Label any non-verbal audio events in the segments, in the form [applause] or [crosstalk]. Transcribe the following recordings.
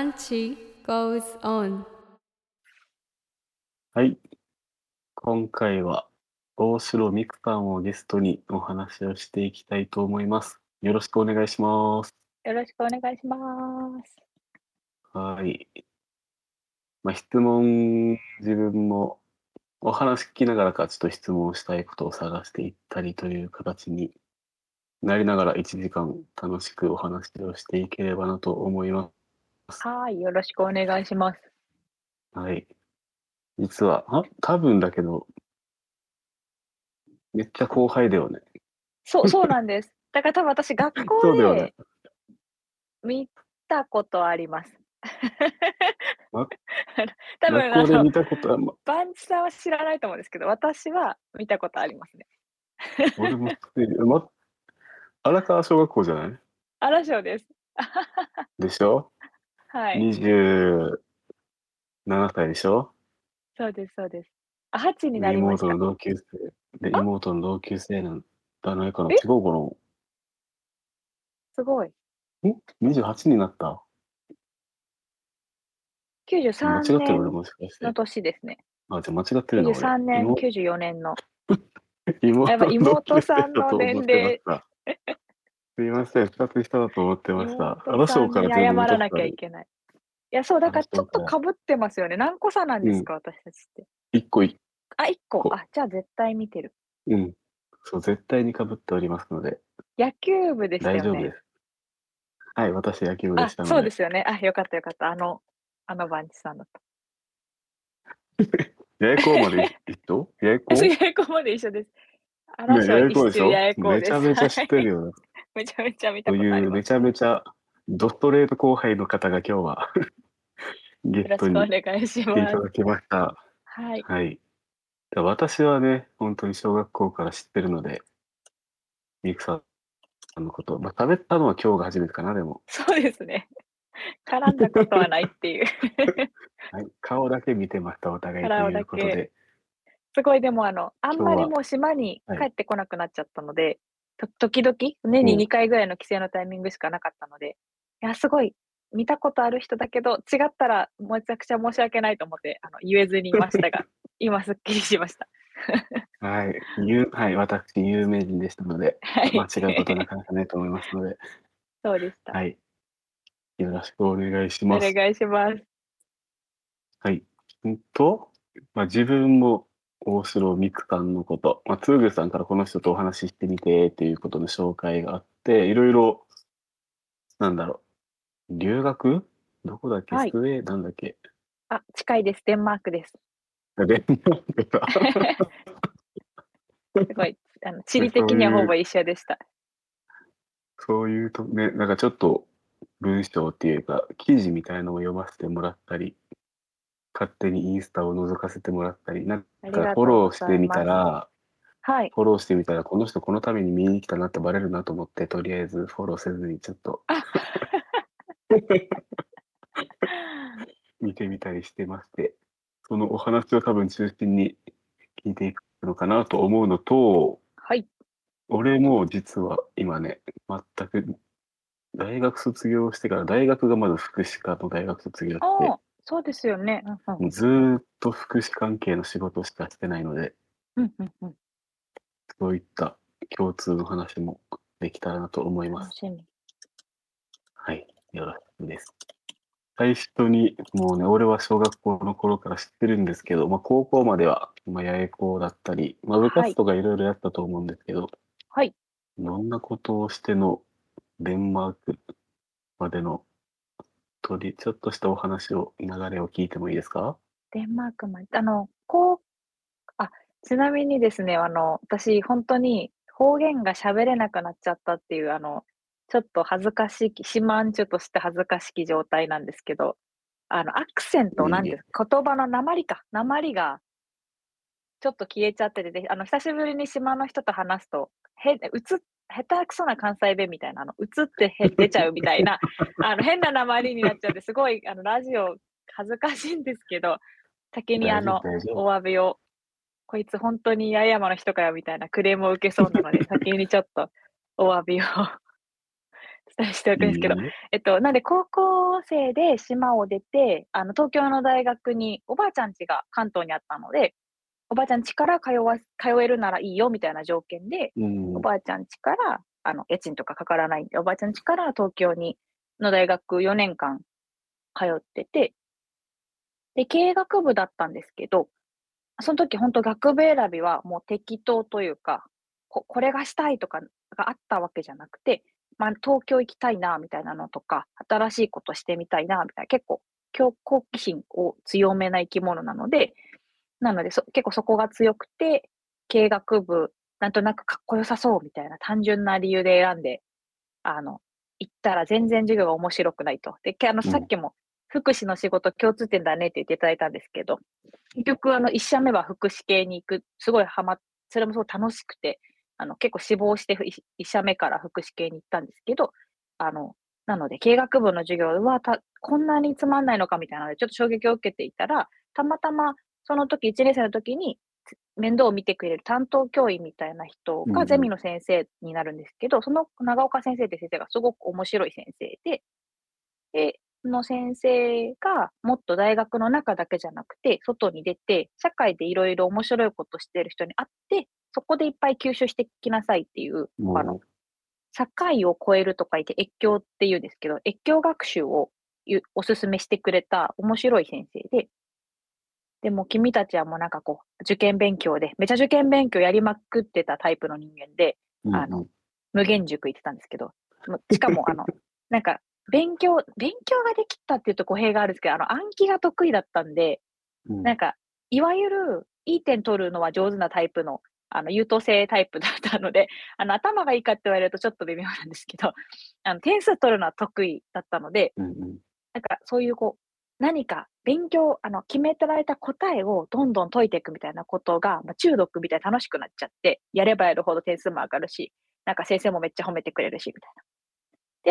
Banchi goes on. はい。今回は大城美久さんをゲストにお話をしていきたいと思います。よろしくお願いします。よろしくお願いします。はい。まあ、質問、自分もお話聞きながらかちょっと質問したいことを探していったりという形になりながら1時間楽しくお話をしていければなと思います。はい、よろしくお願いします。はい。実は、あ、多分だけど、めっちゃ後輩だよね。そう、そうなんです。だから多分私、学そう校だよねで見たことあります。ま [laughs] 多分あ学校での、見たことは、ま、バンチさんは知らないと思うんですけど、私は見たことありますね。俺も、ま、荒川小学校じゃない？荒章です。でしょ？はい、?27 歳でしょ？そうです、そうです。あ、8にでなりました妹の。同級生。で、あ？妹の同級生なんだないかなえ違うかすごい。な ?28 になった？間違93ってる俺年もしかしての。年ですね。あ、じゃあ間違ってるな俺。93年、妹94年の。妹やっぱの妹さんの同級生だと思ってました。すいません、二つ下だと思ってました。妹さん荒章から謝らなきゃいけない。いや、そう、だからちょっとかぶってますよね。何個差なんですか、私たちって。一個一あ、1個。こあ、じゃあ絶対見てる。うん。そう、絶対に被っておりますので、野球部でしたよね。大丈夫です。はい、私野球部であした、ので。そうですよね。あ、よかったよかった。あの、あのバンチさんだった。八重子まで一緒八重子まで一緒です。ね嵐は八重子でしょ？一周八重子です。めちゃめちゃ知ってるはいよね。[laughs] めちゃめちゃ見たと。いうめちゃめちゃドストレート後輩の方が今日は [laughs] ゲストにてい。ただきました。はい。はい。で私はね、本当に小学校から知ってるので、ミクさんのこと、まあ、喋ったのは今日が初めてかな、でも。そうですね。絡んだことはないっていう。[laughs] はい、顔だけ見てました、お互いということでけ。すごいでもあの、あんまりもう島にはい帰ってこなくなっちゃったので、と時々、年にうん2回ぐらいの帰省のタイミングしかなかったので、いや、すごい、見たことある人だけど、違ったらめちゃくちゃ申し訳ないと思って、あの言えずにいましたが、[laughs] 今すっきりしました。はい、ゆはい、私、有名人でしたので、はい。間違うことなかなかないと思いますので、そうでした。はい。よろしくお願いしおます。願いします。はい。んと、まあ、自分も大城美久さんのこと、まあ、つーぐさんからこの人とお話ししてみてっていうことの紹介があって、いろいろ、なんだろう、留学？どこだっけ、はい。スウェーなんだっけ？あ、近いです。デンマークです。デンマークか [laughs] すごい、あの地理的にはほぼ一緒でした。そういうとね、なんかちょっと文章っていうか、記事みたいのを読ませてもらったり、勝手にインスタを覗かせてもらったり、なんかフォローしてみたら、はい。フォローしてみたら、この人このために見に来たなってバレるなと思って、とりあえずフォローせずにちょっとあ [laughs] 見てみたりしてまして、そのお話を多分中心に聞いていくのかなと思うのと、はい。俺も実は今ね、全く大学卒業してから、大学がまず福祉科の大学卒業して、そうですよね。うんずーっと福祉関係の仕事しかしてないので、うんうんうん。そういった共通の話もできたらなと思います楽。しみ。はい、よろしくです。最初に、もうね、俺は小学校の頃から知ってるんですけど、まあ、高校までは、まあ、八重子だったり、まあ、部活とかいろいろやったと思うんですけど、はい。どんなことをしてのデンマークまでのとり、ちょっとしたお話を、流れを聞いてもいいですか？デンマークまで、あの、こう、あ、ちなみにですね、あの、私、本当に方言が喋れなくなっちゃったっていう、あの、ちょっと恥ずかしき、シマンチュとして恥ずかしき状態なんですけど、あの、アクセントなんです。言葉の鉛か。鉛が、ちょっと消えちゃってて、であの、久しぶりに島の人と話すと、へ、うつ、下手くそな関西弁みたいな、あの、映ってへ出ちゃうみたいな、[laughs] あの、変な鉛になっちゃって、すごい、あの、ラジオ恥ずかしいんですけど、先にあの、お詫びを、こいつ本当に八重山の人かよみたいなクレームを受けそうなので、先にちょっとお詫びを [laughs] 伝しておくんですけど、えっと、なんで高校生で島を出て、あの、東京の大学におばあちゃん家が関東にあったので、おばあちゃん家から通わ、通えるならいいよみたいな条件で、うん。おばあちゃん家から、あの、家賃とかかからないんで、おばあちゃん家から東京に、の大学4年間通ってて、で、経営学部だったんですけど、その時本当学部選びはもう適当というか、ここれがしたいとかがあったわけじゃなくて、まあ、東京行きたいな、みたいなのとか、新しいことしてみたいな、みたいな、結構、強好奇心を強めな生き物なので、なのでそ、結構そこが強くて、経営学部、なんとなくかっこよさそう、みたいな単純な理由で選んで、あの、行ったら全然授業が面白くないと。で、けあの、うんさっきも、福祉の仕事共通点だねって言っていただいたんですけど、結局、あの、一社目は福祉系に行く、すごいハマっ、それもすごい楽しくて、あの、結構志望してふ一一社目から福祉系に行ったんですけど、あの、なので、経営学部の授業はた、こんなにつまんないのかみたいなので、ちょっと衝撃を受けていたら、たまたま、その時、1年生の時に、つ面倒を見てくれる担当教員みたいな人うんうん。がゼミの先生になるんですけど、その長岡先生って先生がすごく面白い先生で、で、その先生がもっと大学の中だけじゃなくて、外に出て、社会でいろいろ面白いことしてる人に会って、そこでいっぱい吸収してきなさいっていう、もうあの、境を超えるとか言って越境って言うんですけど、越境学習をゆおすすめしてくれた面白い先生で、でも君たちはもうなんかこう、受験勉強で、めちゃ受験勉強やりまくってたタイプの人間で、うんあの無限塾行ってたんですけど、しかもあの、[laughs] なんか、勉強、勉強ができたっていうと語弊があるんですけど、あの、暗記が得意だったんで、うん。なんか、いわゆる、いい点取るのは上手なタイプの、あの、優等生タイプだったので、あの、頭がいいかって言われるとちょっと微妙なんですけど、あの、点数取るのは得意だったので、うんうん。なんか、そういうこう、何か勉強、あの、決めてられた答えをどんどん解いていくみたいなことが、まあ、中毒みたいに楽しくなっちゃって、やればやるほど点数も上がるし、なんか先生もめっちゃ褒めてくれるし、みたいな。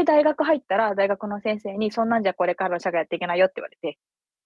で、大学入ったら、大学の先生に、そんなんじゃこれからの社会やっていけないよって言われて、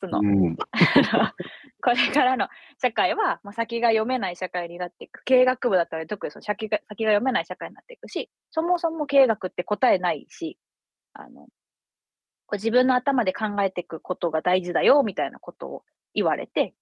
その、うん [laughs] これからの社会は、まあ、先が読めない社会になっていく。経営学部だったら特にその先が先が読めない社会になっていくし、そもそも経営学って答えないし、あの、自分の頭で考えていくことが大事だよ、みたいなことを言われて、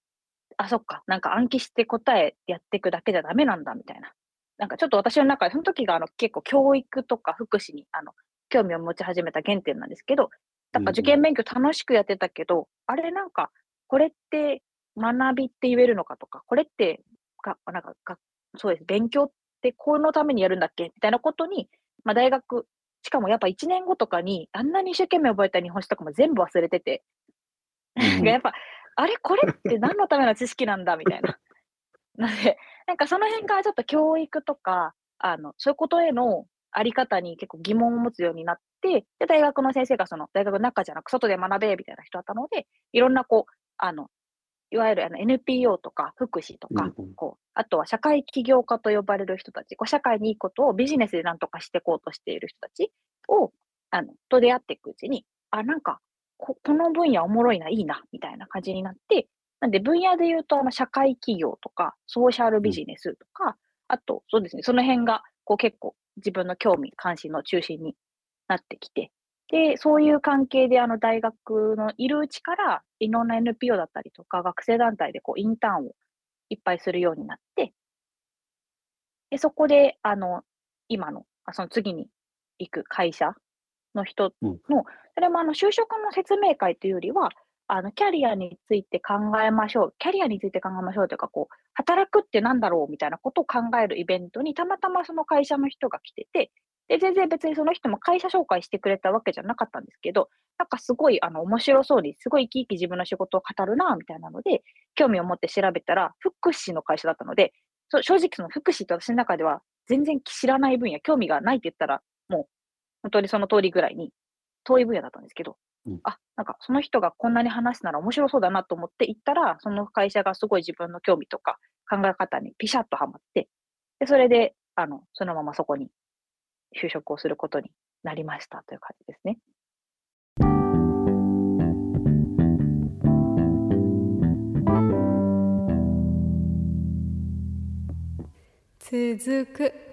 あ、そっか、なんか暗記して答えやっていくだけじゃダメなんだ、みたいな。なんかちょっと私の中で、その時があの結構教育とか福祉にあの興味を持ち始めた原点なんですけど、なんか受験勉強楽しくやってたけど、あれなんか、これって学びって言えるのかとか、これってが、なんかが、そうです、勉強ってこのためにやるんだっけみたいなことに、まあ大学、しかもやっぱ1年後とかに、あんなに一生懸命覚えた日本史とかも全部忘れてて、うんやっぱ、あれこれって何のための知識なんだみたいな。[laughs] なので、なんかその辺からちょっと教育とか、あの、そういうことへのあり方に結構疑問を持つようになって、で、大学の先生がその大学の中じゃなく外で学べみたいな人だったので、いろんなこう、あの、いわゆるあの NPO とか福祉とか、こう、あとは社会起業家と呼ばれる人たち、こう社会にいいことをビジネスでなんとかしていこうとしている人たちを、あの、と出会っていくうちに、あ、なんか、ここの分野おもろいな、いいな、みたいな感じになって、なんで分野で言うと、あの、社会企業とか、ソーシャルビジネスとか、あと、そうですね、その辺が、こう結構自分の興味、関心の中心になってきて、で、そういう関係で、あの、大学のいるうちから、いろんな NPO だったりとか、学生団体でこう、インターンをいっぱいするようになって、で、そこで、あの、今の、あその次に行く会社の人の、うんそれもあの、就職の説明会というよりは、あの、キャリアについて考えましょう。キャリアについて考えましょうというか、こう、働くってなんだろうみたいなことを考えるイベントに、たまたまその会社の人が来てて、で、全然別にその人も会社紹介してくれたわけじゃなかったんですけど、なんかすごい、あの、面白そうに、すごい生き生き自分の仕事を語るな、みたいなので、興味を持って調べたら、福祉の会社だったので、正直その福祉って私の中では全然知らない分野、興味がないって言ったら、もう本当にその通りぐらいに遠い分野だったんですけど、うん。あ、なんかその人がこんなに話すなら面白そうだなと思って行ったら、その会社がすごい自分の興味とか考え方にピシャッとはまって、で、それで、あの、そのままそこに就職をすることになりましたという感じですね。続く